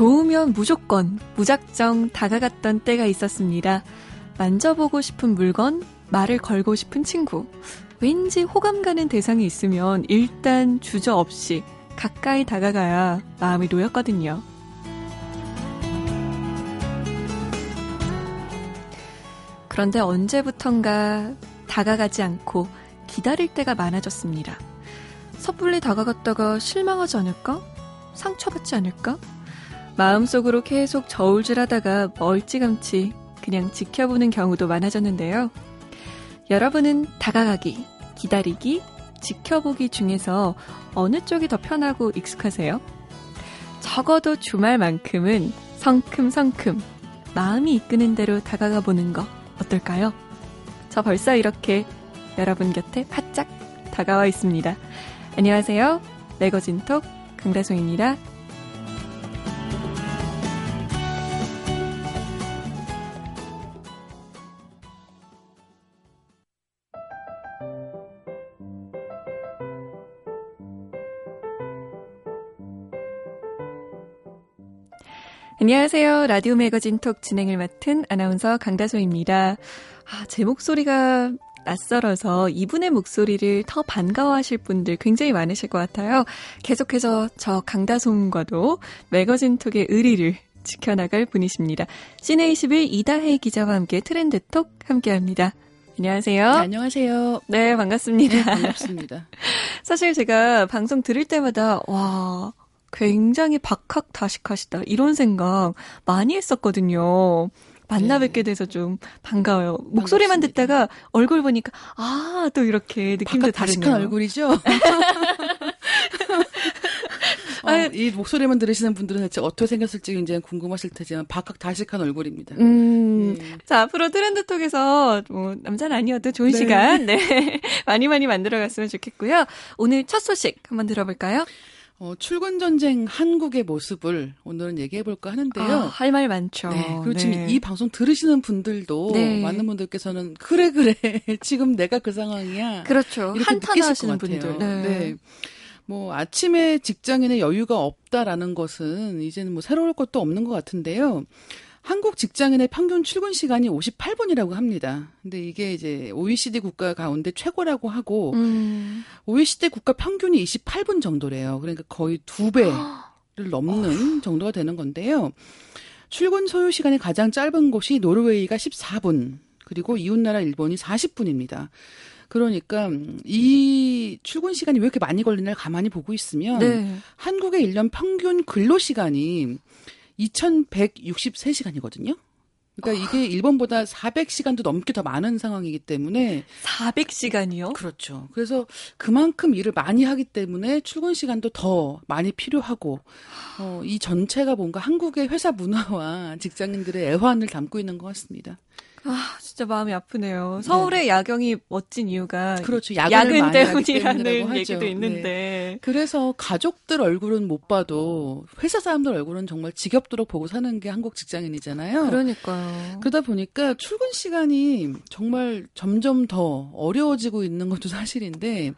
좋으면 무조건, 무작정 다가갔던 때가 있었습니다. 만져보고 싶은 물건, 말을 걸고 싶은 친구. 왠지 호감 가는 대상이 있으면 일단 주저없이 가까이 다가가야 마음이 놓였거든요. 그런데 언제부턴가 다가가지 않고 기다릴 때가 많아졌습니다. 섣불리 다가갔다가 실망하지 않을까? 상처받지 않을까? 마음속으로 계속 저울질 하다가 멀찌감치 그냥 지켜보는 경우도 많아졌는데요. 여러분은 다가가기, 기다리기, 지켜보기 중에서 어느 쪽이 더 편하고 익숙하세요? 적어도 주말만큼은 성큼성큼 마음이 이끄는 대로 다가가 보는 거 어떨까요? 저 벌써 이렇게 여러분 곁에 바짝 다가와 있습니다. 안녕하세요. 매거진톡 강다송입니다. 안녕하세요. 라디오 매거진 톡 진행을 맡은 아나운서 강다소입니다. 아, 제 목소리가 낯설어서 이분의 목소리를 더 반가워하실 분들 굉장히 많으실 것 같아요. 계속해서 저 강다솜과도 매거진 톡의 의리를 지켜나갈 분이십니다. 시네21 이다혜 기자와 함께 트렌드 톡 함께 합니다. 안녕하세요. 네, 안녕하세요. 네, 반갑습니다. 네, 반갑습니다. 사실 제가 방송 들을 때마다 와 굉장히 박학다식하시다 이런 생각 많이 했었거든요. 만나 네. 뵙게 돼서 좀 반가워요. 목소리만 반갑습니다. 듣다가 얼굴 보니까 아 또 이렇게 느낌도 다르네요. 얼굴이죠. 어, 이 목소리만 들으시는 분들은 대체 어떻게 생겼을지 굉장히 궁금하실 테지만 박학 다식한 얼굴입니다. 음, 네. 자 앞으로 트렌드톡에서 뭐 남자는 아니어도 좋은 네. 시간 네 많이 많이 만들어갔으면 좋겠고요. 오늘 첫 소식 한번 들어볼까요? 어, 출근 전쟁 한국의 모습을 오늘은 얘기해 볼까 하는데요. 아, 할말 많죠. 네, 그리고 네. 지금 이 방송 들으시는 분들도 네. 많은 분들께서는 그래 그래 지금 내가 그 상황이야. 그렇죠. 한탄하시는 분들. 네. 네. 뭐 아침에 직장인의 여유가 없다라는 것은 이제는 뭐 새로울 것도 없는 것 같은데요. 한국 직장인의 평균 출근 시간이 58분이라고 합니다. 근데 이게 이제 OECD 국가 가운데 최고라고 하고 음. OECD 국가 평균이 28분 정도래요. 그러니까 거의 두 배를 넘는 정도가 되는 건데요. 출근 소요 시간이 가장 짧은 곳이 노르웨이가 14분, 그리고 이웃나라 일본이 40분입니다. 그러니까 이 출근 시간이 왜 이렇게 많이 걸리나를 가만히 보고 있으면 네. 한국의 1년 평균 근로 시간이 2163시간이거든요. 그러니까 이게 일본보다 400시간도 넘게 더 많은 상황이기 때문에 400시간이요? 그렇죠. 그래서 그만큼 일을 많이 하기 때문에 출근 시간도 더 많이 필요하고 어, 이 전체가 뭔가 한국의 회사 문화와 직장인들의 애환을 담고 있는 것 같습니다. 아, 진짜 마음이 아프네요. 서울의 네. 야경이 멋진 이유가 그렇죠. 야근 때문이라는 얘기도 있는데. 네. 그래서 가족들 얼굴은 못 봐도 회사 사람들 얼굴은 정말 지겹도록 보고 사는 게 한국 직장인이잖아요. 그러니까요. 그러다 보니까 출근 시간이 정말 점점 더 어려워지고 있는 것도 사실인데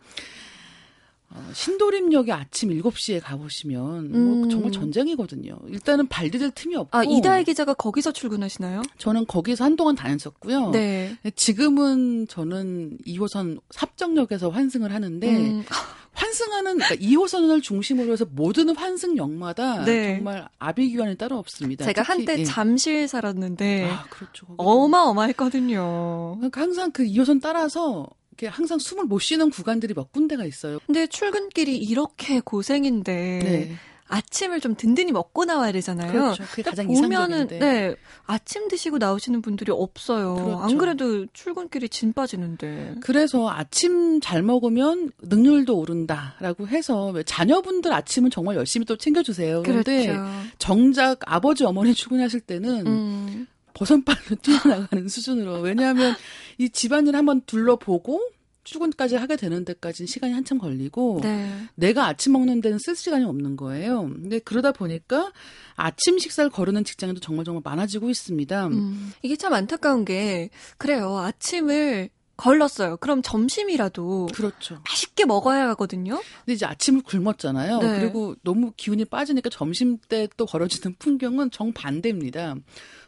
어, 신도림역에 아침 7시에 가보시면 뭐 음. 뭐 정말 전쟁이거든요. 일단은 발 디딜 틈이 없고. 아, 이다혜 기자가 거기서 출근하시나요? 저는 거기서 한동안 다녔었고요. 네. 지금은 저는 2호선 삽정역에서 환승을 하는데 음. 환승하는 그러니까 2호선을 중심으로 해서 모든 환승역마다 네. 정말 아비규환이 따로 없습니다. 제가 한때 예. 잠실 살았는데 아, 그렇죠. 어마어마했거든요. 그러니까 항상 그 2호선 따라서 이렇게 항상 숨을 못 쉬는 구간들이 몇 군데가 있어요. 근데 출근길이 이렇게 고생인데 네. 아침을 좀 든든히 먹고 나와야 되잖아요. 그렇죠. 그게 가장 보면은 네 아침 드시고 나오시는 분들이 없어요. 그렇죠. 안 그래도 출근길이 진 빠지는데. 그래서 아침 잘 먹으면 능률도 오른다라고 해서 자녀분들 아침은 정말 열심히 또 챙겨주세요. 그런데 그렇죠. 정작 아버지 어머니 출근하실 때는 음. 버선발로 뛰어나가는 수준으로. 왜냐하면 이 집안일 한번 둘러보고 출근까지 하게 되는 데까지는 시간이 한참 걸리고 네. 내가 아침 먹는 데는 쓸 시간이 없는 거예요. 근데 그러다 보니까 아침 식사를 거르는 직장인도 정말 정말 많아지고 있습니다. 음, 이게 참 안타까운 게 그래요. 아침을 걸렀어요. 그럼 점심이라도 그렇죠. 맛있게 먹어야 하거든요. 근데 이제 아침을 굶었잖아요. 네. 그리고 너무 기운이 빠지니까 점심 때 또 벌어지는 풍경은 정반대입니다.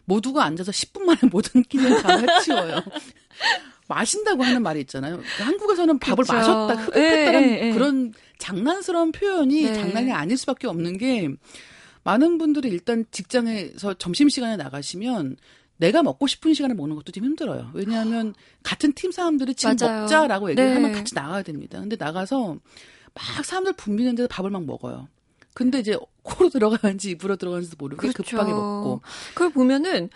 모두가 앉아서 10분 만에 모든 끼니를 다 해치워요. 마신다고 하는 말이 있잖아요. 한국에서는 밥을 그쵸. 마셨다, 흡입했다는 예, 예, 예. 그런 장난스러운 표현이 네. 장난이 아닐 수밖에 없는 게 많은 분들이 일단 직장에서 점심시간에 나가시면 내가 먹고 싶은 시간에 먹는 것도 좀 힘들어요. 왜냐하면 같은 팀 사람들이 지금 맞아요. 먹자라고 얘기를 네. 하면 같이 나가야 됩니다. 근데 나가서 막 사람들 붐비는 데서 밥을 막 먹어요. 근데 이제 코로 들어가는지 입으로 들어가는지도 모르게 그렇죠. 급하게 먹고. 그걸 보면은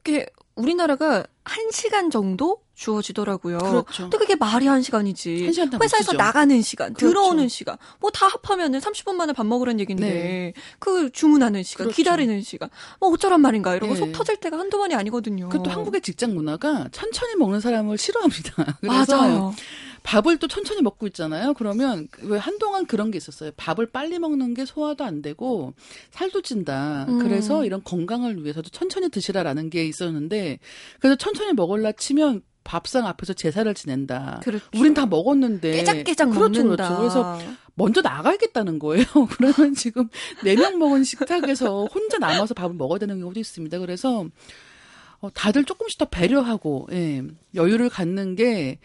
이게 우리나라가 한 시간 정도 주어지더라고요. 그렇죠. 근데 그게 말이 한 시간이지. 한 시간 다못 회사에서 쓰죠. 나가는 시간, 그렇죠. 들어오는 시간, 뭐 다 합하면은 30분 만에 밥 먹으라는 얘기인데, 네. 그 주문하는 시간, 그렇죠. 기다리는 시간, 뭐 어쩌란 말인가 이러고 네. 속 터질 때가 한두 번이 아니거든요. 그 또 한국의 직장 문화가 천천히 먹는 사람을 싫어합니다. 맞아요. 밥을 또 천천히 먹고 있잖아요. 그러면 왜 한동안 그런 게 있었어요. 밥을 빨리 먹는 게 소화도 안 되고 살도 찐다. 음. 그래서 이런 건강을 위해서도 천천히 드시라라는 게 있었는데 그래서 천천히 먹을라 치면 밥상 앞에서 제사를 지낸다. 그렇죠. 우린 다 먹었는데 깨작깨작 그렇죠, 먹는다. 그렇죠. 그래서 먼저 나가야겠다는 거예요. 그러면 지금 네 명 먹은 식탁에서 혼자 남아서 밥을 먹어야 되는 경우도 있습니다. 그래서 어, 다들 조금씩 더 배려하고 예, 여유를 갖는 게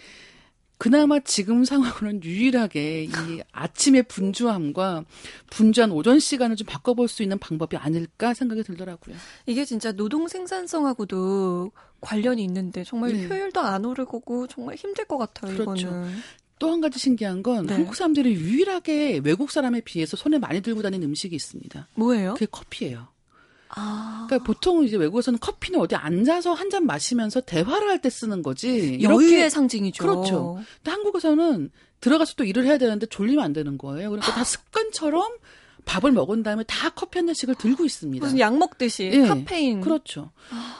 그나마 지금 상황으로는 유일하게 이 아침의 분주함과 분주한 오전 시간을 좀 바꿔볼 수 있는 방법이 아닐까 생각이 들더라고요. 이게 진짜 노동 생산성하고도 관련이 있는데 정말 네. 효율도 안 오를 거고 정말 힘들 것 같아요. 그렇죠. 이거는. 또한 가지 신기한 건 네. 한국 사람들이 유일하게 외국 사람에 비해서 손에 많이 들고 다니는 음식이 있습니다. 뭐예요? 그게 커피예요. 아, 그러니까 보통 이제 외국에서는 커피는 어디 앉아서 한 잔 마시면서 대화를 할 때 쓰는 거지. 여유의 이렇게 상징이죠. 그렇죠. 근데 한국에서는 들어가서 또 일을 해야 되는데 졸리면 안 되는 거예요. 그러니까 다 습관처럼 밥을 먹은 다음에 다 커피 한 잔씩을 들고 있습니다. 무슨 약 먹듯이 예, 카페인. 그렇죠.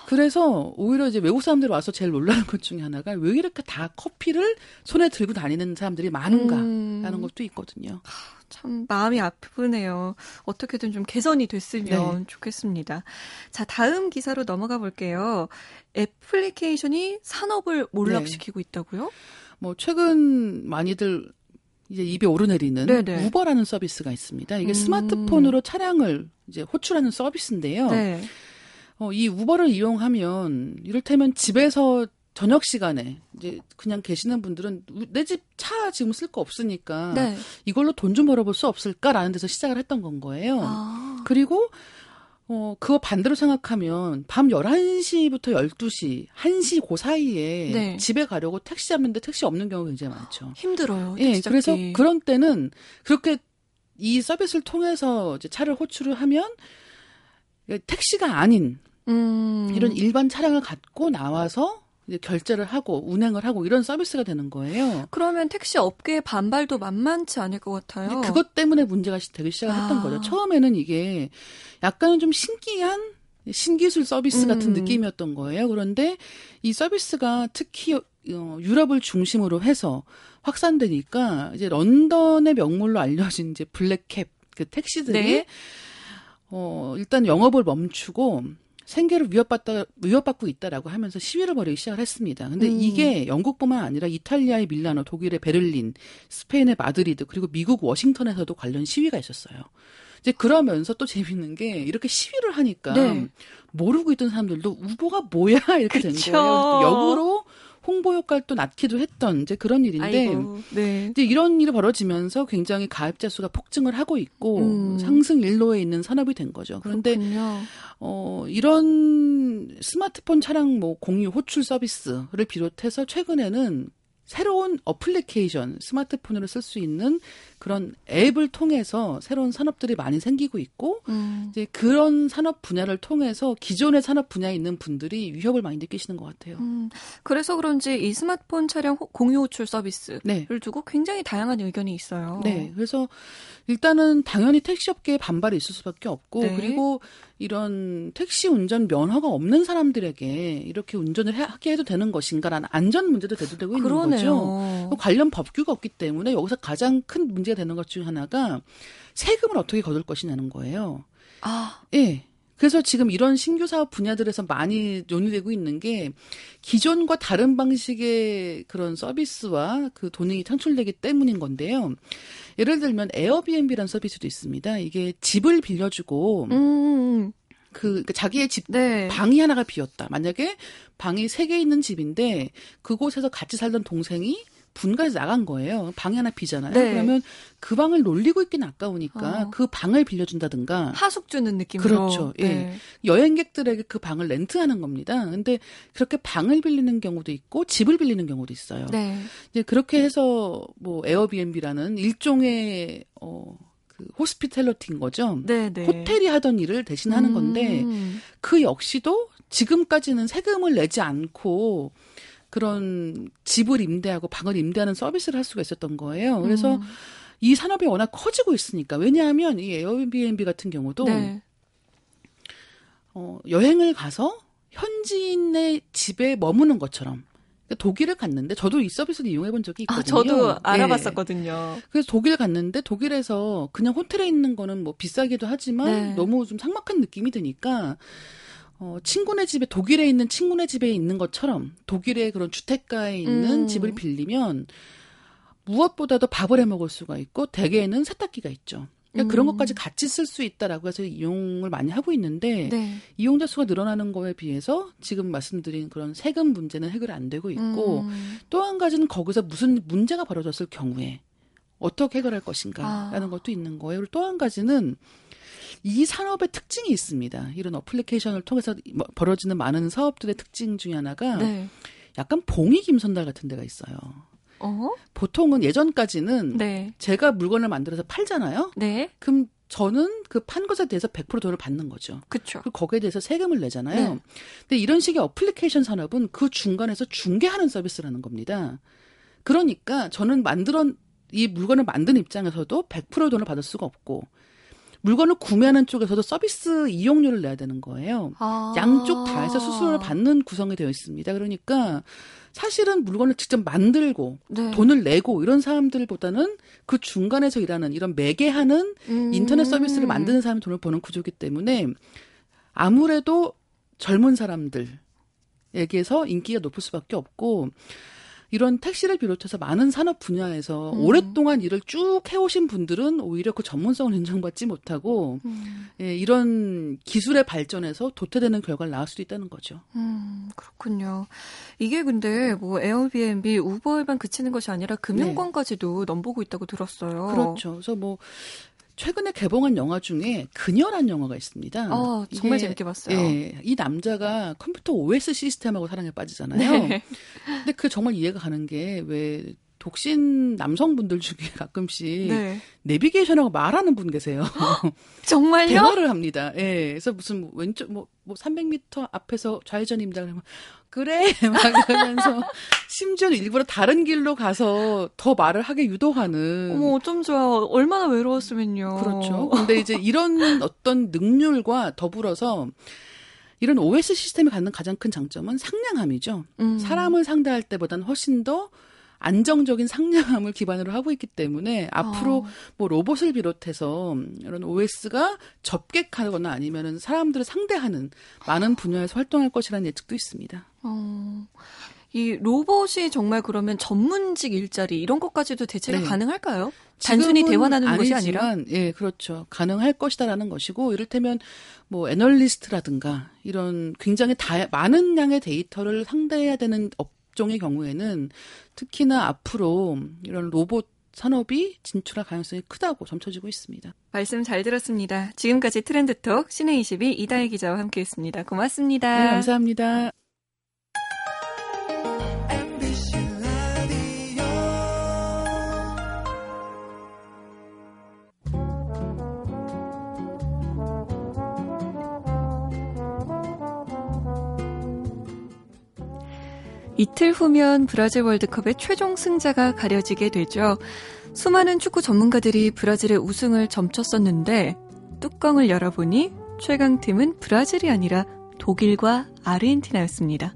그래서 오히려 이제 외국 사람들이 와서 제일 놀라는 것 중에 하나가 왜 이렇게 다 커피를 손에 들고 다니는 사람들이 많은가라는 음. 것도 있거든요. 참 마음이 아프네요. 어떻게든 좀 개선이 됐으면 네. 좋겠습니다. 자, 다음 기사로 넘어가 볼게요. 애플리케이션이 산업을 몰락시키고 있다고요? 뭐 최근 많이들 이제 입에 오르내리는 네네. 우버라는 서비스가 있습니다. 이게 음. 스마트폰으로 차량을 이제 호출하는 서비스인데요. 네. 어, 이 우버를 이용하면 이를테면 집에서 저녁 시간에 이제 그냥 계시는 분들은 내 집 차 지금 쓸 거 없으니까 네. 이걸로 돈 좀 벌어볼 수 없을까라는 데서 시작을 했던 건 거예요. 아. 그리고 어 그거 반대로 생각하면 밤 11시부터 12시, 1시 그 사이에 네. 집에 가려고 택시 잡는데 택시 없는 경우가 굉장히 많죠. 힘들어요. 예, 택시 그래서 잡기. 그런 때는 그렇게 이 서비스를 통해서 이제 차를 호출을 하면 택시가 아닌 음. 이런 일반 차량을 갖고 나와서 결제를 하고 운행을 하고 이런 서비스가 되는 거예요. 그러면 택시 업계의 반발도 만만치 않을 것 같아요. 그것 때문에 문제가 시- 되기 시작했던 아. 거죠. 처음에는 이게 약간은 좀 신기한 신기술 서비스 같은 음. 느낌이었던 거예요. 그런데 이 서비스가 특히 어, 유럽을 중심으로 해서 확산되니까 이제 런던의 명물로 알려진 이제 블랙캡 그 택시들이 네. 어, 일단 영업을 멈추고 생계를 위협받다, 위협받고 있다라고 하면서 시위를 벌이기 시작을 했습니다. 근데 음. 이게 영국뿐만 아니라 이탈리아의 밀라노, 독일의 베를린, 스페인의 마드리드, 그리고 미국 워싱턴에서도 관련 시위가 있었어요. 이제 그러면서 또 재밌는 게 이렇게 시위를 하니까 네. 모르고 있던 사람들도 우버가 뭐야 이렇게 된 그쵸. 거예요. 그래서 또 역으로 홍보 효과를 또 낳기도 했던 이제 그런 일인데 아이고, 네. 이제 이런 일이 벌어지면서 굉장히 가입자 수가 폭증을 하고 있고 음. 상승 일로에 있는 산업이 된 거죠. 그런데 그렇군요. 어 이런 스마트폰 차량 뭐 공유 호출 서비스를 비롯해서 최근에는 새로운 어플리케이션 스마트폰으로 쓸 수 있는 그런 앱을 통해서 새로운 산업들이 많이 생기고 있고 음. 이제 그런 산업 분야를 통해서 기존의 산업 분야에 있는 분들이 위협을 많이 느끼시는 것 같아요. 음, 그래서 그런지 이 스마트폰 차량 호- 공유 호출 서비스를 네. 두고 굉장히 다양한 의견이 있어요. 네. 그래서 일단은 당연히 택시업계에 반발이 있을 수밖에 없고 네. 그리고 이런 택시 운전 면허가 없는 사람들에게 이렇게 운전을 해- 하게 해도 되는 것인가라는 안전 문제도 대두되고 있는 거죠. 그러네요. 그 관련 법규가 없기 때문에 여기서 가장 큰 문제 가 되는 것 중 하나가 세금을 어떻게 거둘 것이냐는 거예요. 아, 예. 그래서 지금 이런 신규 사업 분야들에서 많이 논의되고 있는 게 기존과 다른 방식의 그런 서비스와 그 돈이 창출되기 때문인 건데요. 예를 들면 에어비앤비라는 서비스도 있습니다. 이게 집을 빌려주고 음. 그, 그 자기의 집 네. 방이 하나가 비었다. 만약에 방이 세 개 있는 집인데 그곳에서 같이 살던 동생이 분가해서 나간 거예요. 방이 하나 비잖아요. 네. 그러면 그 방을 놀리고 있기는 아까우니까 어. 그 방을 빌려준다든가. 하숙 주는 느낌으로. 그렇죠. 예. 네. 여행객들에게 그 방을 렌트하는 겁니다. 근데 그렇게 방을 빌리는 경우도 있고 집을 빌리는 경우도 있어요. 네. 이제 그렇게 해서 뭐 에어비앤비라는 일종의 어. 그 호스피텔러티인 거죠. 네네. 네. 호텔이 하던 일을 대신 하는 건데 음. 그 역시도 지금까지는 세금을 내지 않고 그런 집을 임대하고 방을 임대하는 서비스를 할 수가 있었던 거예요. 그래서 음. 이 산업이 워낙 커지고 있으니까 왜냐하면 이 에어비앤비 같은 경우도 네. 어, 여행을 가서 현지인의 집에 머무는 것처럼 그러니까 독일을 갔는데 저도 이 서비스를 이용해 본 적이 아, 있거든요. 아, 저도 알아봤었거든요. 네. 그래서 독일 갔는데 독일에서 그냥 호텔에 있는 거는 뭐 비싸기도 하지만 네. 너무 좀 삭막한 느낌이 드니까 어, 친구네 집에 독일에 있는 친구네 집에 있는 것처럼 독일의 그런 주택가에 있는 음. 집을 빌리면 무엇보다도 밥을 해 먹을 수가 있고 대개는 세탁기가 있죠. 그러니까 음. 그런 것까지 같이 쓸 수 있다라고 해서 이용을 많이 하고 있는데 네. 이용자 수가 늘어나는 거에 비해서 지금 말씀드린 그런 세금 문제는 해결 안 되고 있고 음. 또한 가지는 거기서 무슨 문제가 벌어졌을 경우에 어떻게 해결할 것인가라는 아. 것도 있는 거예요. 그리고 또 한 가지는 이 산업의 특징이 있습니다. 이런 어플리케이션을 통해서 뭐 벌어지는 많은 사업들의 특징 중에 하나가 네. 약간 봉이 김선달 같은 데가 있어요. 어? 보통은 예전까지는 네. 제가 물건을 만들어서 팔잖아요. 네. 그럼 저는 그 판 것에 대해서 100% 돈을 받는 거죠. 그렇죠. 그 거기에 대해서 세금을 내잖아요. 네. 근데 이런 식의 어플리케이션 산업은 그 중간에서 중개하는 서비스라는 겁니다. 그러니까 저는 만들어 이 물건을 만든 입장에서도 100% 돈을 받을 수가 없고 물건을 구매하는 쪽에서도 서비스 이용료를 내야 되는 거예요. 아. 양쪽 다 해서 수수료를 받는 구성이 되어 있습니다. 그러니까 사실은 물건을 직접 만들고 네. 돈을 내고 이런 사람들보다는 그 중간에서 일하는 이런 매개하는 음. 인터넷 서비스를 만드는 사람이 돈을 버는 구조기 때문에 아무래도 젊은 사람들 에게서 인기가 높을 수밖에 없고 이런 택시를 비롯해서 많은 산업 분야에서 음. 오랫동안 일을 쭉 해오신 분들은 오히려 그 전문성을 인정받지 못하고 음. 예, 이런 기술의 발전에서 도태되는 결과를 낳을 수도 있다는 거죠. 음, 그렇군요. 이게 근데 뭐 에어비앤비, 우버에만 그치는 것이 아니라 금융권까지도 네. 넘보고 있다고 들었어요. 그렇죠. 그래서 뭐 최근에 개봉한 영화 중에 그녀란 영화가 있습니다. 어, 정말 이게, 재밌게 봤어요. 예, 이 남자가 컴퓨터 OS 시스템하고 사랑에 빠지잖아요. 네. 근데 그 정말 이해가 가는 게 왜 독신 남성분들 중에 가끔씩 네. 내비게이션하고 말하는 분 계세요. 정말요? 대화를 합니다. 예. 그래서 무슨 뭐 왼쪽 뭐, 뭐 300m 앞에서 좌회전입니다. 그러면 그래 막 이러면서 심지어 일부러 다른 길로 가서 더 말을 하게 유도하는. 어머 어쩜 좋아. 얼마나 외로웠으면요. 그렇죠. 근데 이제 이런 어떤 능률과 더불어서 이런 OS 시스템이 갖는 가장 큰 장점은 상냥함이죠. 음. 사람을 상대할 때보다는 훨씬 더 안정적인 상냥함을 기반으로 하고 있기 때문에 앞으로 어. 뭐 로봇을 비롯해서 이런 OS가 접객하거나 아니면은 사람들을 상대하는 많은 분야에서 활동할 것이라는 예측도 있습니다. 어. 이 로봇이 정말 그러면 전문직 일자리 이런 것까지도 대체가 네. 가능할까요? 단순히 대화 나누는 것이 아니라 예, 그렇죠. 가능할 것이다라는 것이고 이를테면 뭐 애널리스트라든가 이런 굉장히 다 많은 양의 데이터를 상대해야 되는 업 종의 경우에는 특히나 앞으로 이런 로봇 산업이 진출할 가능성이 크다고 점쳐지고 있습니다. 말씀 잘 들었습니다. 지금까지 트렌드톡 씨네21 이다혜 기자와 함께했습니다. 고맙습니다. 네, 감사합니다. 이틀 후면 브라질 월드컵의 최종 승자가 가려지게 되죠. 수많은 축구 전문가들이 브라질의 우승을 점쳤었는데 뚜껑을 열어보니 최강팀은 브라질이 아니라 독일과 아르헨티나였습니다.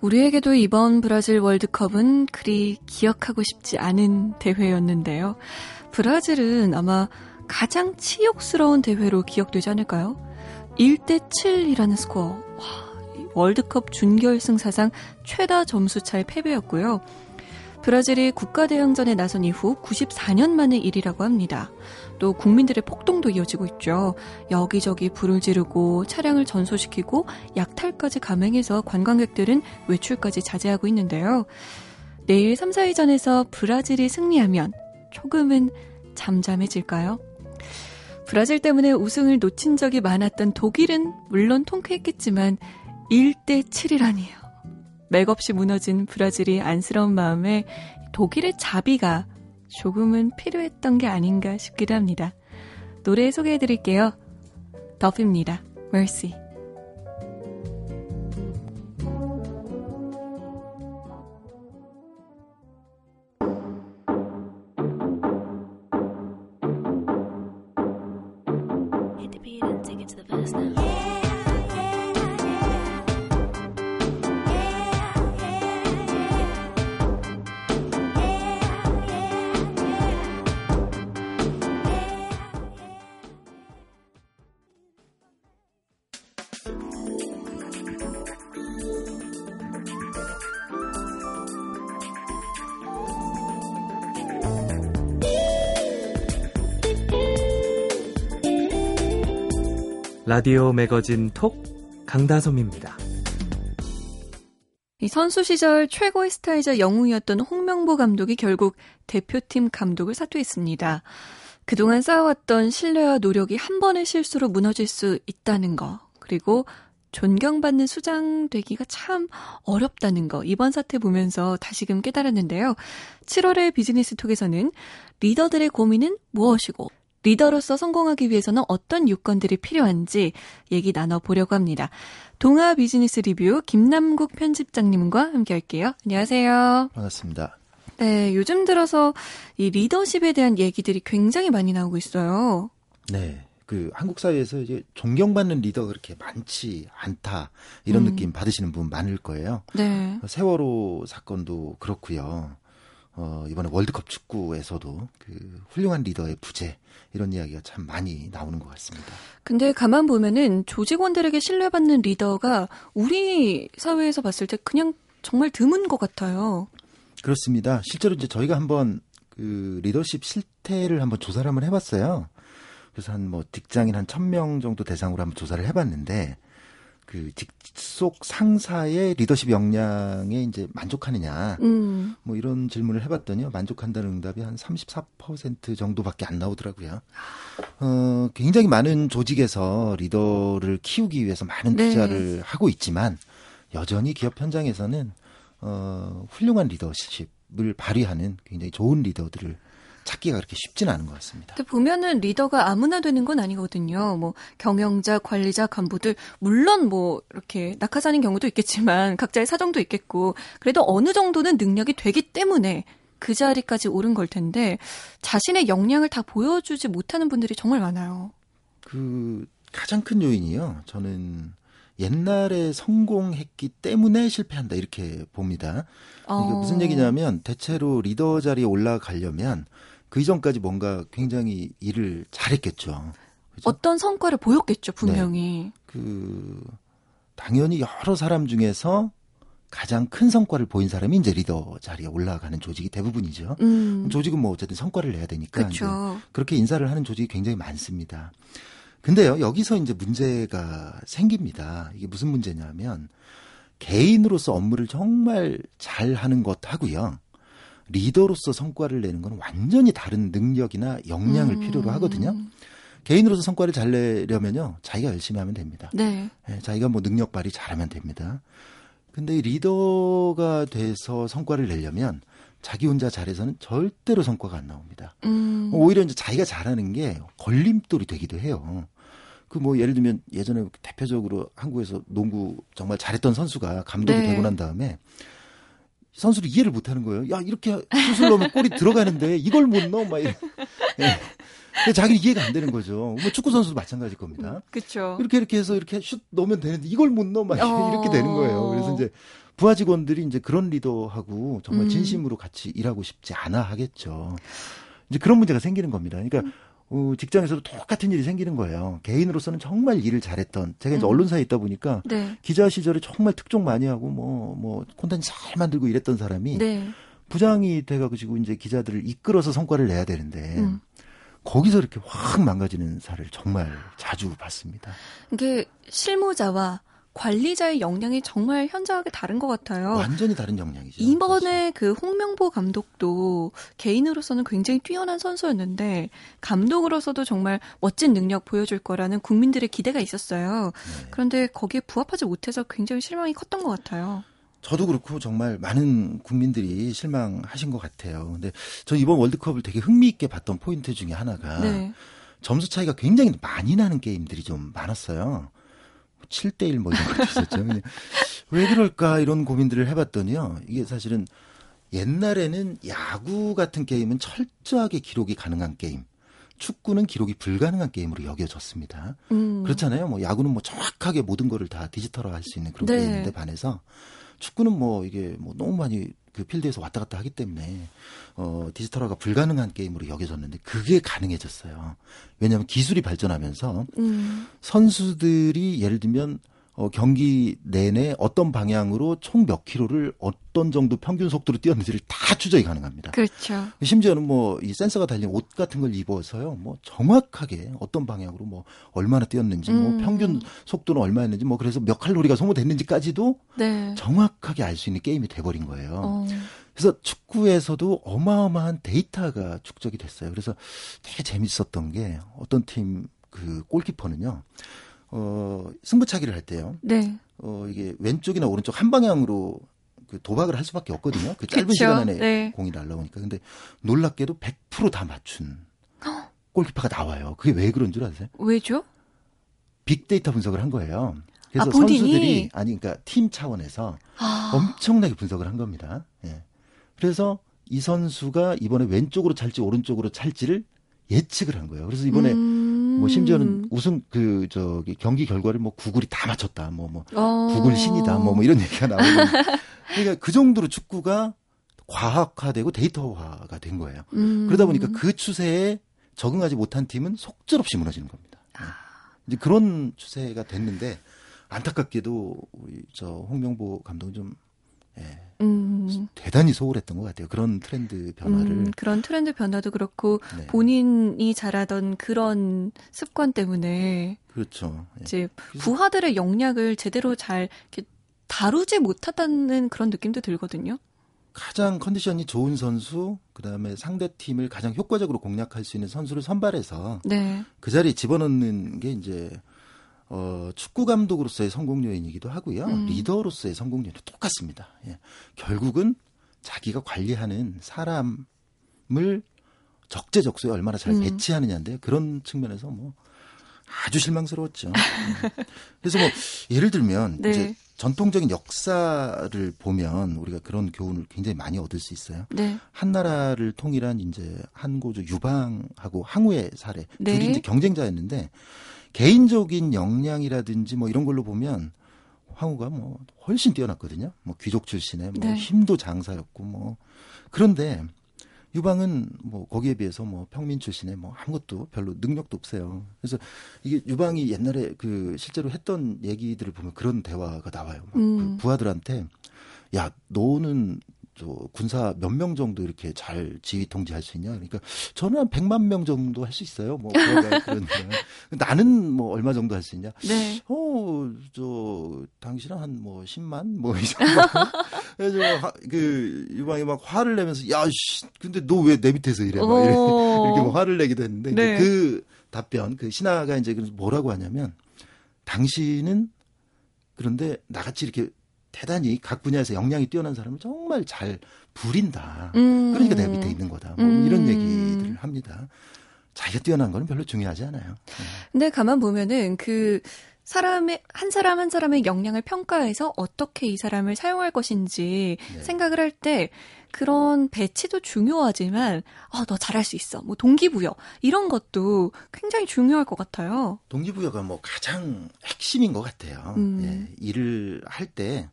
우리에게도 이번 브라질 월드컵은 그리 기억하고 싶지 않은 대회였는데요. 브라질은 아마 가장 치욕스러운 대회로 기억되지 않을까요? 1대 7이라는 스코어. 와, 월드컵 준결승 사상 최다 점수 차의 패배였고요. 브라질이 국가대항전에 나선 이후 94년 만의 일이라고 합니다. 또 국민들의 폭동도 이어지고 있죠. 여기저기 불을 지르고 차량을 전소시키고 약탈까지 감행해서 관광객들은 외출까지 자제하고 있는데요. 내일 3, 4위전에서 브라질이 승리하면 조금은 잠잠해질까요? 브라질 때문에 우승을 놓친 적이 많았던 독일은 물론 통쾌했겠지만 1대 7이라니요. 맥없이 무너진 브라질이 안쓰러운 마음에 독일의 자비가 조금은 필요했던 게 아닌가 싶기도 합니다. 노래 소개해 드릴게요. 더피입니다. Mercy. 라디오 매거진 톡 강다솜입니다. 이 선수 시절 최고의 스타이자 영웅이었던 홍명보 감독이 결국 대표팀 감독을 사퇴했습니다. 그동안 쌓아왔던 신뢰와 노력이 한 번의 실수로 무너질 수 있다는 거, 그리고 존경받는 수장 되기가 참 어렵다는 거 이번 사태 보면서 다시금 깨달았는데요. 7월의 비즈니스 톡에서는 리더들의 고민은 무엇이고 리더로서 성공하기 위해서는 어떤 요건들이 필요한지 얘기 나눠보려고 합니다. 동아 비즈니스 리뷰 김남국 편집장님과 함께 할게요. 안녕하세요. 반갑습니다. 네, 요즘 들어서 이 리더십에 대한 얘기들이 굉장히 많이 나오고 있어요. 네. 그 한국 사회에서 이제 존경받는 리더가 그렇게 많지 않다 이런 음. 느낌 받으시는 분 많을 거예요. 네. 세월호 사건도 그렇고요. 어, 이번에 월드컵 축구에서도 그 훌륭한 리더의 부재 이런 이야기가 참 많이 나오는 것 같습니다. 근데 가만 보면은 조직원들에게 신뢰받는 리더가 우리 사회에서 봤을 때 그냥 정말 드문 것 같아요. 그렇습니다. 실제로 이제 저희가 한번 그 리더십 실태를 한번 조사를 한번 해봤어요. 그래서 한 뭐 직장인 한 천 명 정도 대상으로 한번 조사를 해봤는데 그 직속 상사의 리더십 역량에 이제 만족하느냐 음. 뭐 이런 질문을 해봤더니요 만족한다는 응답이 한 34% 정도밖에 안 나오더라고요. 어 굉장히 많은 조직에서 리더를 키우기 위해서 많은 네. 투자를 네. 하고 있지만 여전히 기업 현장에서는 어 훌륭한 리더십을 발휘하는 굉장히 좋은 리더들을 찾기가 그렇게 쉽지는 않은 것 같습니다. 근데 보면은 리더가 아무나 되는 건 아니거든요. 뭐 경영자, 관리자, 간부들 물론 뭐 이렇게 낙하산인 경우도 있겠지만 각자의 사정도 있겠고 그래도 어느 정도는 능력이 되기 때문에 그 자리까지 오른 걸 텐데 자신의 역량을 다 보여주지 못하는 분들이 정말 많아요. 그 가장 큰 요인이요. 저는 옛날에 성공했기 때문에 실패한다 이렇게 봅니다. 이게 어... 무슨 얘기냐면 대체로 리더 자리에 올라가려면 그 이전까지 뭔가 굉장히 일을 잘했겠죠. 그죠? 어떤 성과를 보였겠죠, 분명히. 네. 그 당연히 여러 사람 중에서 가장 큰 성과를 보인 사람이 이제 리더 자리에 올라가는 조직이 대부분이죠. 음. 조직은 뭐 어쨌든 성과를 내야 되니까 그렇게 인사를 하는 조직이 굉장히 많습니다. 근데요, 여기서 이제 문제가 생깁니다. 이게 무슨 문제냐면 개인으로서 업무를 정말 잘 하는 것 하고요. 리더로서 성과를 내는 건 완전히 다른 능력이나 역량을 음. 필요로 하거든요. 개인으로서 성과를 잘 내려면요, 자기가 열심히 하면 됩니다. 네. 네. 자기가 뭐 능력 발휘 잘하면 됩니다. 근데 리더가 돼서 성과를 내려면 자기 혼자 잘해서는 절대로 성과가 안 나옵니다. 음. 오히려 이제 자기가 잘하는 게 걸림돌이 되기도 해요. 그 뭐 예를 들면 예전에 대표적으로 한국에서 농구 정말 잘했던 선수가 감독이 네. 되고 난 다음에 선수를 이해를 못 하는 거예요. 야, 이렇게 슛을 넣으면 골이 들어가는데 이걸 못 넣어? 막 이래. 네. 자기는 이해가 안 되는 거죠. 뭐 축구 선수도 마찬가지일 겁니다. 그렇죠. 이렇게 이렇게 해서 이렇게 슛 넣으면 되는데 이걸 못 넣어 막 어... 이렇게 되는 거예요. 그래서 이제 부하 직원들이 이제 그런 리더하고 정말 음. 진심으로 같이 일하고 싶지 않아 하겠죠. 이제 그런 문제가 생기는 겁니다. 그러니까 음. 어, 직장에서도 똑같은 일이 생기는 거예요. 개인으로서는 정말 일을 잘했던 제가 이제 음. 언론사에 있다 보니까 네. 기자 시절에 정말 특종 많이 하고 뭐뭐 뭐 콘텐츠 잘 만들고 이랬던 사람이 네. 부장이 돼가지고 이제 기자들을 이끌어서 성과를 내야 되는데 음. 거기서 이렇게 확 망가지는 사례를 정말 자주 봤습니다. 이게 실무자와 관리자의 역량이 정말 현저하게 다른 것 같아요. 완전히 다른 역량이죠. 이번에 사실. 그 홍명보 감독도 개인으로서는 굉장히 뛰어난 선수였는데 감독으로서도 정말 멋진 능력 보여줄 거라는 국민들의 기대가 있었어요. 네. 그런데 거기에 부합하지 못해서 굉장히 실망이 컸던 것 같아요. 저도 그렇고 정말 많은 국민들이 실망하신 것 같아요. 근데 저 이번 월드컵을 되게 흥미있게 봤던 포인트 중에 하나가 네. 점수 차이가 굉장히 많이 나는 게임들이 좀 많았어요. 7대1 뭐 이런 것도 있었죠. 왜 그럴까 이런 고민들을 해봤더니요. 이게 사실은 옛날에는 야구 같은 게임은 철저하게 기록이 가능한 게임. 축구는 기록이 불가능한 게임으로 여겨졌습니다. 음. 그렇잖아요. 뭐 야구는 뭐 정확하게 모든 거를 다 디지털화 할 수 있는 그런 네. 게임인데 반해서 축구는 뭐 이게 뭐 너무 많이 그 필드에서 왔다 갔다 하기 때문에 어 디지털화가 불가능한 게임으로 여겨졌는데 그게 가능해졌어요. 왜냐하면 기술이 발전하면서 음. 선수들이 예를 들면 어, 경기 내내 어떤 방향으로 총 몇 킬로를 어떤 정도 평균 속도로 뛰었는지를 다 추적이 가능합니다. 그렇죠. 심지어는 뭐 이 센서가 달린 옷 같은 걸 입어서요, 뭐 정확하게 어떤 방향으로 뭐 얼마나 뛰었는지, 뭐 음. 뭐 평균 속도는 얼마였는지, 뭐 그래서 몇 칼로리가 소모됐는지까지도 네. 정확하게 알 수 있는 게임이 돼버린 거예요. 어. 그래서 축구에서도 어마어마한 데이터가 축적이 됐어요. 그래서 되게 재밌었던 게 어떤 팀 그 골키퍼는요. 어, 승부차기를 할 때요. 네. 어, 이게 왼쪽이나 오른쪽 한 방향으로 그 도박을 할 수밖에 없거든요. 그 짧은 그쵸? 시간 안에 네. 공이 날라오니까. 근데 놀랍게도 100%다 맞춘 골키퍼가 나와요. 그게 왜 그런 줄 아세요? 왜죠? 빅데이터 분석을 한 거예요. 그래서 아, 선수들이 아니 그러니까 팀 차원에서 아. 엄청나게 분석을 한 겁니다. 예. 그래서 이 선수가 이번에 왼쪽으로 찰지 오른쪽으로 찰지를 예측을 한 거예요. 그래서 이번에 음. 뭐 심지어는 우승 그 저기 경기 결과를 뭐 구글이 다 맞췄다. 뭐뭐 뭐, 어. 구글 신이다. 뭐, 뭐 이런 얘기가 나오고 그러니까 그 정도로 축구가 과학화되고 데이터화가 된 거예요. 음. 그러다 보니까 그 추세에 적응하지 못한 팀은 속절없이 무너지는 겁니다. 네. 이제 그런 추세가 됐는데 안타깝게도 우리 저 홍명보 감독은 좀 예. 음. 대단히 소홀했던 것 같아요. 그런 트렌드 변화를. 음, 그런 트렌드 변화도 그렇고 네. 본인이 잘하던 그런 습관 때문에 그렇죠. 예. 이제 부하들의 역량을 제대로 잘 다루지 못하다는 그런 느낌도 들거든요. 가장 컨디션이 좋은 선수, 그 다음에 상대 팀을 가장 효과적으로 공략할 수 있는 선수를 선발해서 네. 그 자리에 집어넣는 게 이제 어, 축구 감독으로서의 성공 요인이기도 하고요. 음. 리더로서의 성공 요인도 똑같습니다. 예. 결국은 자기가 관리하는 사람을 적재적소에 얼마나 잘 음. 배치하느냐인데 그런 측면에서 뭐 아주 실망스러웠죠. 예. 그래서 뭐 예를 들면 네. 이제 전통적인 역사를 보면 우리가 그런 교훈을 굉장히 많이 얻을 수 있어요. 네. 한 나라를 통일한 이제 한고조 유방하고 항우의 사례 네. 둘이 이제 경쟁자였는데 개인적인 역량이라든지 뭐 이런 걸로 보면 황후가 뭐 훨씬 뛰어났거든요. 뭐 귀족 출신에 뭐 네. 힘도 장사였고 뭐 그런데 유방은 뭐 거기에 비해서 뭐 평민 출신에 뭐 아무것도 별로 능력도 없어요. 그래서 이게 유방이 옛날에 그 실제로 했던 얘기들을 보면 그런 대화가 나와요. 그 음. 그 부하들한테 야 너는 저 군사 몇 명 정도 이렇게 잘 지휘 통제할 수 있냐? 그러니까 저는 한 100만 명 정도 할 수 있어요. 뭐 그런 나는 뭐 얼마 정도 할 수 있냐? 네. 어, 저 당신은 한 뭐 10만 뭐 이 정도. 그래서 그 유방이 막 화를 내면서 야, 씨, 근데 너 왜 내 밑에서 이래? 막 이렇게, 이렇게 뭐 화를 내기도 했는데 네. 그 답변 그 신하가 이제 뭐라고 하냐면 당신은 그런데 나같이 이렇게 대단히 각 분야에서 역량이 뛰어난 사람을 정말 잘 부린다. 음. 그러니까 내가 밑에 있는 거다. 뭐 음. 이런 얘기들을 합니다. 자기가 뛰어난 거는 별로 중요하지 않아요. 네. 근데 가만 보면은 그 사람의 한 사람 한 사람의 역량을 평가해서 어떻게 이 사람을 사용할 것인지 네. 생각을 할 때 그런 배치도 중요하지만 어, 너 잘할 수 있어. 뭐 동기부여 이런 것도 굉장히 중요할 것 같아요. 동기부여가 뭐 가장 핵심인 것 같아요. 음. 예, 일을 할 때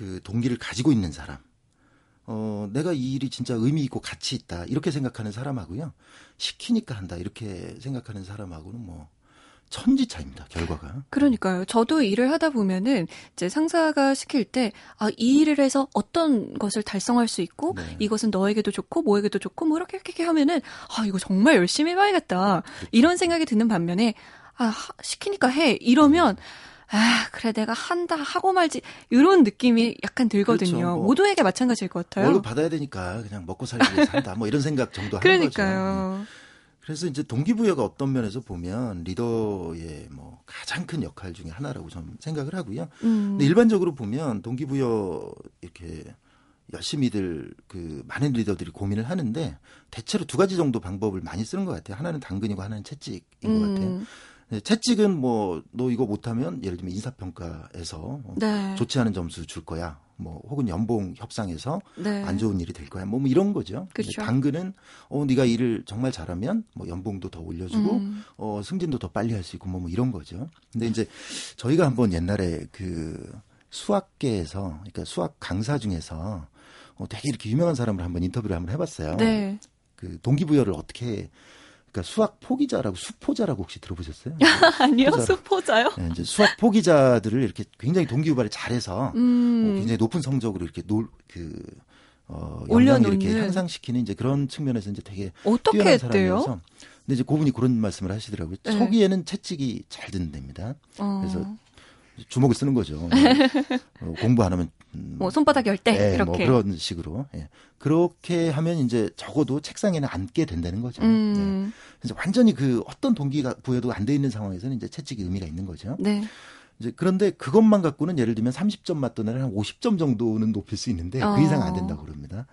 그 동기를 가지고 있는 사람, 어, 내가 이 일이 진짜 의미 있고 가치 있다. 이렇게 생각하는 사람하고요. 시키니까 한다. 이렇게 생각하는 사람하고는 뭐, 천지 차입니다, 결과가. 그러니까요. 저도 일을 하다 보면은 이제 상사가 시킬 때, 아, 이 일을 해서 어떤 것을 달성할 수 있고, 네. 이것은 너에게도 좋고, 뭐에게도 좋고, 뭐 이렇게 이렇게 하면은, 아, 이거 정말 열심히 해봐야겠다. 그렇죠. 이런 생각이 드는 반면에, 아, 시키니까 해. 이러면, 아, 그래, 내가 한다, 하고 말지, 이런 느낌이 약간 들거든요. 그렇죠. 뭐 모두에게 마찬가지일 것 같아요. 월급 받아야 되니까 그냥 먹고 살기 위해서 한다. 뭐 이런 생각 정도 하는 그러니까요. 거죠. 그래서 이제 동기부여가 어떤 면에서 보면 리더의 뭐 가장 큰 역할 중에 하나라고 좀 생각을 하고요. 음. 근데 일반적으로 보면 동기부여 이렇게 열심히들 그 많은 리더들이 고민을 하는데 대체로 두 가지 정도 방법을 많이 쓰는 것 같아요. 하나는 당근이고 하나는 채찍인 음. 것 같아요. 네, 채찍은 뭐 너 이거 못하면 예를 들면 인사평가에서 네. 좋지 않은 점수 줄 거야. 뭐 혹은 연봉 협상에서 네. 안 좋은 일이 될 거야. 뭐, 뭐 이런 거죠. 그렇죠. 당근은 어 네가 일을 정말 잘하면 뭐 연봉도 더 올려주고 음. 어 승진도 더 빨리 할 수 있고 뭐, 뭐 이런 거죠. 근데 이제 저희가 한번 옛날에 그 수학계에서 그러니까 수학 강사 중에서 어 되게 이렇게 유명한 사람을 한번 인터뷰를 한번 해봤어요. 네. 그 동기부여를 어떻게 그러니까 수학 포기자라고 수포자라고 혹시 들어보셨어요? 아니요, 수포자요? 네, 이제 수학 포기자들을 이렇게 굉장히 동기유발을 잘해서 음. 어, 굉장히 높은 성적으로 이렇게 놀, 그 어, 올려놓는 이렇게 향상시키는 이제 그런 측면에서 이제 되게 어떻게 뛰어난 사람이어서 근데 이제 고분이 그런 말씀을 하시더라고요. 네. 초기에는 채찍이 잘 듣는답니다. 어. 그래서 주먹을 쓰는 거죠. 어, 공부 안 하면 음, 뭐 손바닥 열대 예, 이렇게 뭐 그런 식으로 예. 그렇게 하면 이제 적어도 책상에는 앉게 된다는 거죠. 음. 예. 그래서 완전히 그 어떤 동기가 부여도 안 돼 있는 상황에서는 이제 채찍이 의미가 있는 거죠. 네. 이제 그런데 그것만 갖고는 예를 들면 30점 맞던 애를 한 50점 정도는 높일 수 있는데 어. 그 이상 안 된다고 그럽니다.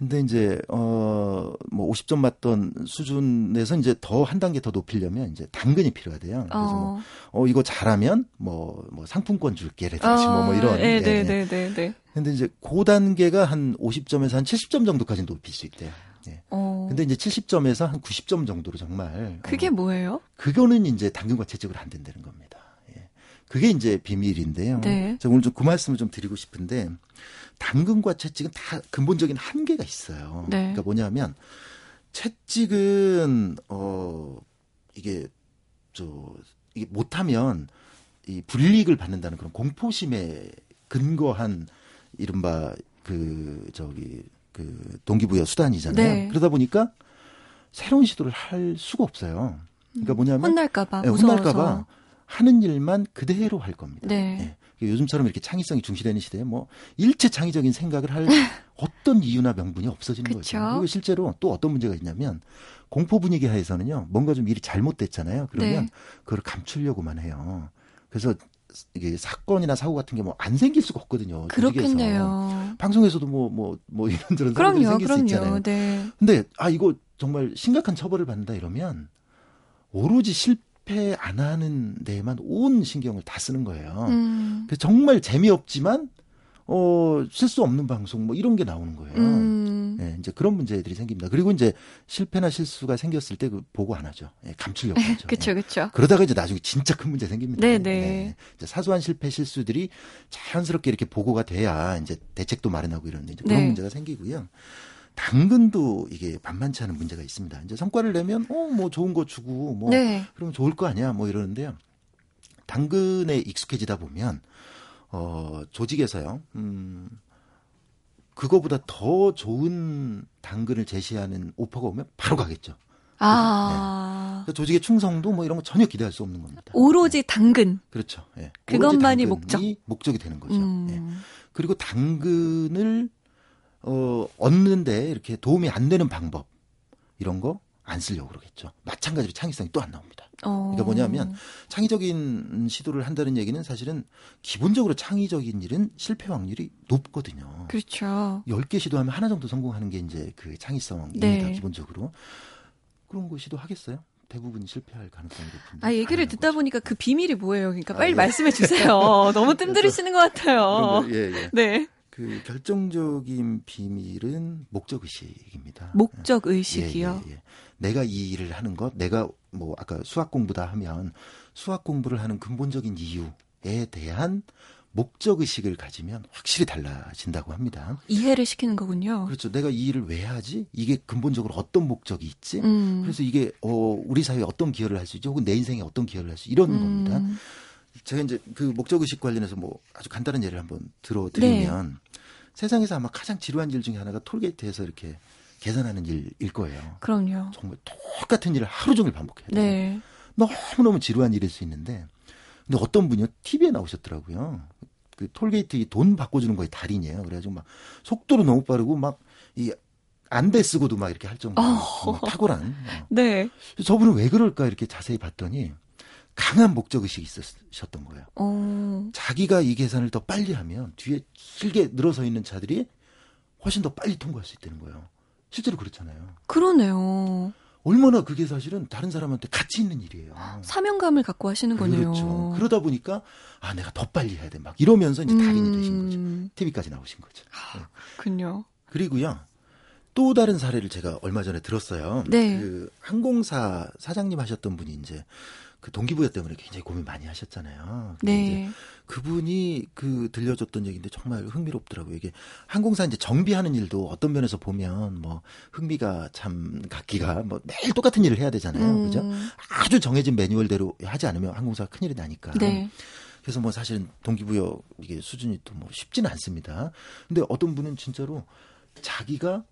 근데 이제 어뭐 50점 맞던 수준에서 이제 더 한 단계 더 높이려면 이제 당근이 필요하대요. 그래서 뭐, 어. 뭐 어, 이거 잘하면 뭐뭐 뭐 상품권 줄게라든지 어. 뭐, 뭐 이런. 네, 네, 네, 네, 네. 근데 이제 그 단계가 한 50점에서 한 70점 정도까지 높일 수 있대요. 예. 어. 근데 이제 70점에서 한 90점 정도로 정말 그게 어, 뭐예요? 그거는 이제 당근과 채찍으로 안 된다는 겁니다. 예. 그게 이제 비밀인데요. 네. 제가 오늘 좀 그 말씀을 좀 드리고 싶은데 당근과 채찍은 다 근본적인 한계가 있어요. 네. 그러니까 뭐냐면 채찍은 어 이게 저 이게 못하면 이 불이익을 받는다는 그런 공포심에 근거한 이른바 그 저기 그 동기부여 수단이잖아요. 네. 그러다 보니까 새로운 시도를 할 수가 없어요. 그러니까 뭐냐면 혼날까봐 네, 혼날까봐 하는 일만 그대로 할 겁니다. 네. 네. 요즘처럼 이렇게 창의성이 중시되는 시대에 뭐 일체 창의적인 생각을 할 어떤 이유나 명분이 없어지는 그쵸? 거죠. 그리고 실제로 또 어떤 문제가 있냐면 공포 분위기 하에서는요 뭔가 좀 일이 잘못됐잖아요. 그러면 네. 그걸 감추려고만 해요. 그래서 이게 사건이나 사고 같은 게 뭐 안 생길 수가 없거든요. 그렇겠네요. 방송에서도 뭐 뭐뭐 뭐 이런저런 사건들이 생길 그럼요. 수 있잖아요. 네. 근데 아 이거 정말 심각한 처벌을 받는다 이러면 오로지 실패 실패 안 하는 데에만 온 신경을 다 쓰는 거예요. 음. 그래서 정말 재미없지만 어, 실수 없는 방송 뭐 이런 게 나오는 거예요. 음. 네, 이제 그런 문제들이 생깁니다. 그리고 이제 실패나 실수가 생겼을 때 그 보고 안 하죠. 네, 감추려고 하죠. 그렇죠, 그렇죠. 그러다가 이제 나중에 진짜 큰 문제 생깁니다. 네네. 네. 이제 사소한 실패 실수들이 자연스럽게 이렇게 보고가 돼야 이제 대책도 마련하고 이런 이제 그런 네. 문제가 생기고요. 당근도 이게 만만치 않은 문제가 있습니다. 이제 성과를 내면 어 뭐 좋은 거 주고 뭐 네. 그러면 좋을 거 아니야 뭐 이러는데요. 당근에 익숙해지다 보면 어 조직에서요. 음 그거보다 더 좋은 당근을 제시하는 오퍼가 오면 바로 가겠죠. 아. 네. 조직의 충성도 뭐 이런 거 전혀 기대할 수 없는 겁니다. 오로지 네. 당근. 그렇죠. 네. 그것만이 목적. 목적이 되는 거죠. 음. 네. 그리고 당근을 어, 얻는데 이렇게 도움이 안 되는 방법 이런 거 안 쓰려고 그러겠죠. 마찬가지로 창의성이 또 안 나옵니다. 어. 그러니까 뭐냐면 창의적인 시도를 한다는 얘기는 사실은 기본적으로 창의적인 일은 실패 확률이 높거든요. 그렇죠. 10개 시도하면 하나 정도 성공하는 게 이제 그 창의성입니다. 네. 기본적으로. 그런 거 시도하겠어요? 대부분 실패할 가능성이 높은데. 아, 얘기를 듣다 거죠. 보니까 그 비밀이 뭐예요? 그러니까 빨리 아, 예. 말씀해 주세요. 너무 뜸들이시는 것 같아요. 예, 예. 네. 그 결정적인 비밀은 목적 의식입니다. 목적 의식이요. 예, 예, 예. 내가 이 일을 하는 것, 내가 뭐 아까 수학 공부다 하면 수학 공부를 하는 근본적인 이유에 대한 목적 의식을 가지면 확실히 달라진다고 합니다. 이해를 시키는 거군요. 그렇죠. 내가 이 일을 왜 하지? 이게 근본적으로 어떤 목적이 있지? 음. 그래서 이게 어 우리 사회에 어떤 기여를 할 수 있지? 혹은 내 인생에 어떤 기여를 할 수? 이런 음. 겁니다. 제가 이제 그 목적 의식 관련해서 뭐 아주 간단한 예를 한번 들어드리면 네. 세상에서 아마 가장 지루한 일 중에 하나가 톨게이트에서 이렇게 계산하는 일일 거예요. 그럼요. 정말 똑같은 일을 하루 종일 반복해야 돼요. 네. 너무너무 지루한 일일 수 있는데 근데 어떤 분이요 TV에 나오셨더라고요. 그 톨게이트 돈 바꿔주는 거에 달인이에요. 그래가지고 막 속도도 너무 빠르고 막 이 안대 쓰고도 막 이렇게 할 정도로 어. 탁월한. 어. 네. 저분은 왜 그럴까 이렇게 자세히 봤더니 강한 목적 의식이 있으셨던 거예요. 어. 자기가 이 계산을 더 빨리 하면 뒤에 길게 늘어서 있는 차들이 훨씬 더 빨리 통과할 수 있다는 거예요. 실제로 그렇잖아요. 그러네요. 얼마나 그게 사실은 다른 사람한테 가치 있는 일이에요. 사명감을 갖고 하시는 거네요. 그렇죠. 그러다 보니까 아 내가 더 빨리 해야 돼. 막 이러면서 이제 달인이 음... 되신 거죠. TV까지 나오신 거죠. 아, 그렇군요. 그리고요. 또 다른 사례를 제가 얼마 전에 들었어요. 네. 그 항공사 사장님 하셨던 분이 이제 그 동기부여 때문에 굉장히 고민 많이 하셨잖아요. 네. 그분이 그 들려줬던 얘기인데 정말 흥미롭더라고요. 이게 항공사 이제 정비하는 일도 어떤 면에서 보면 뭐 흥미가 참 갖기가 뭐 매일 똑같은 일을 해야 되잖아요. 음. 그죠? 아주 정해진 매뉴얼대로 하지 않으면 항공사가 큰일이 나니까. 네. 그래서 뭐 사실은 동기부여 이게 수준이 또 뭐 쉽지는 않습니다. 근데 어떤 분은 진짜로 자기가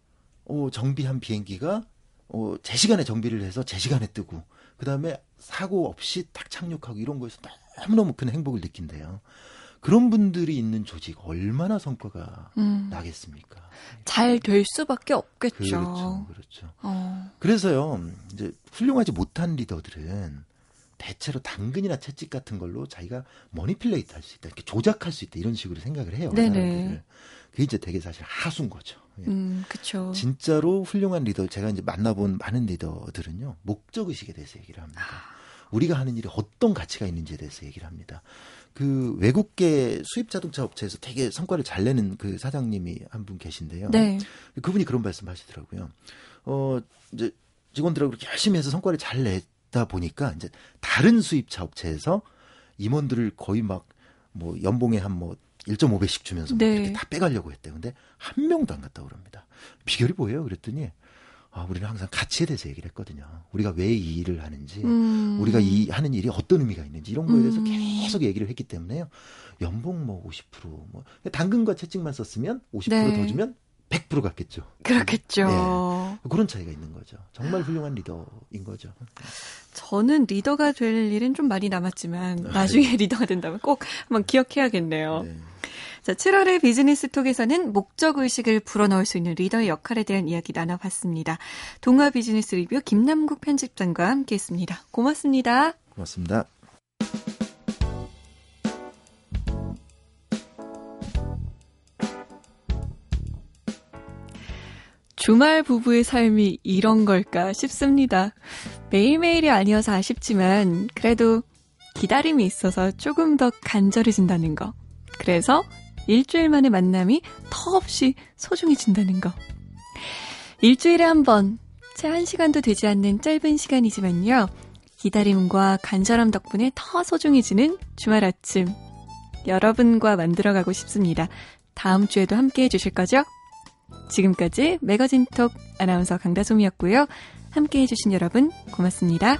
어 정비한 비행기가 어 제 시간에 정비를 해서 제 시간에 뜨고 그 다음에 사고 없이 딱 착륙하고 이런 거에서 너무너무 큰 행복을 느낀대요. 그런 분들이 있는 조직 얼마나 성과가 음. 나겠습니까? 잘 될 수밖에 없겠죠. 그렇죠, 그렇죠. 어. 그래서요, 이제 훌륭하지 못한 리더들은 대체로 당근이나 채찍 같은 걸로 자기가 manipulate 할 수 있다, 이렇게 조작할 수 있다 이런 식으로 생각을 해요. 네네. 사람들을. 그게 이제 되게 사실 하수인 거죠. 예. 음, 그렇죠. 진짜로 훌륭한 리더, 제가 이제 만나본 많은 리더들은요, 목적 의식에 대해서 얘기를 합니다. 우리가 하는 일이 어떤 가치가 있는지에 대해서 얘기를 합니다. 그 외국계 수입 자동차 업체에서 되게 성과를 잘 내는 그 사장님이 한 분 계신데요. 네. 그분이 그런 말씀 하시더라고요. 어, 이제 직원들하고 그렇게 열심히 해서 성과를 잘 냈다 보니까 이제 다른 수입차 업체에서 임원들을 거의 막 뭐 연봉에 한뭐 1.5배씩 주면서 네. 이렇게 다 빼가려고 했대요. 근데 한 명도 안 갔다고 그럽니다. 비결이 뭐예요? 그랬더니 아, 우리는 항상 가치에 대해서 얘기를 했거든요. 우리가 왜 이 일을 하는지, 음. 우리가 이 하는 일이 어떤 의미가 있는지 이런 거에 대해서 음. 계속 얘기를 했기 때문에요. 연봉 뭐 50%뭐 당근과 채찍만 썼으면 50%더 네. 주면 100% 갔겠죠. 그렇겠죠. 네. 그런 차이가 있는 거죠. 정말 훌륭한 리더인 거죠. 저는 리더가 될 일은 좀 많이 남았지만 네. 나중에 리더가 된다면 꼭 한번 기억해야겠네요. 네. 자, 7월의 비즈니스 톡에서는 목적 의식을 불어넣을 수 있는 리더의 역할에 대한 이야기 나눠봤습니다. 동아 비즈니스 리뷰 김남국 편집장과 함께했습니다. 고맙습니다. 고맙습니다. 주말 부부의 삶이 이런 걸까 싶습니다. 매일매일이 아니어서 아쉽지만 그래도 기다림이 있어서 조금 더 간절해진다는 거. 그래서 일주일 만의 만남이 터없이 소중해진다는 거. 일주일에 한 번, 채 한 시간도 되지 않는 짧은 시간이지만요. 기다림과 간절함 덕분에 더 소중해지는 주말 아침. 여러분과 만들어가고 싶습니다. 다음 주에도 함께 해주실 거죠? 지금까지 매거진톡 아나운서 강다솜이었고요. 함께 해주신 여러분 고맙습니다.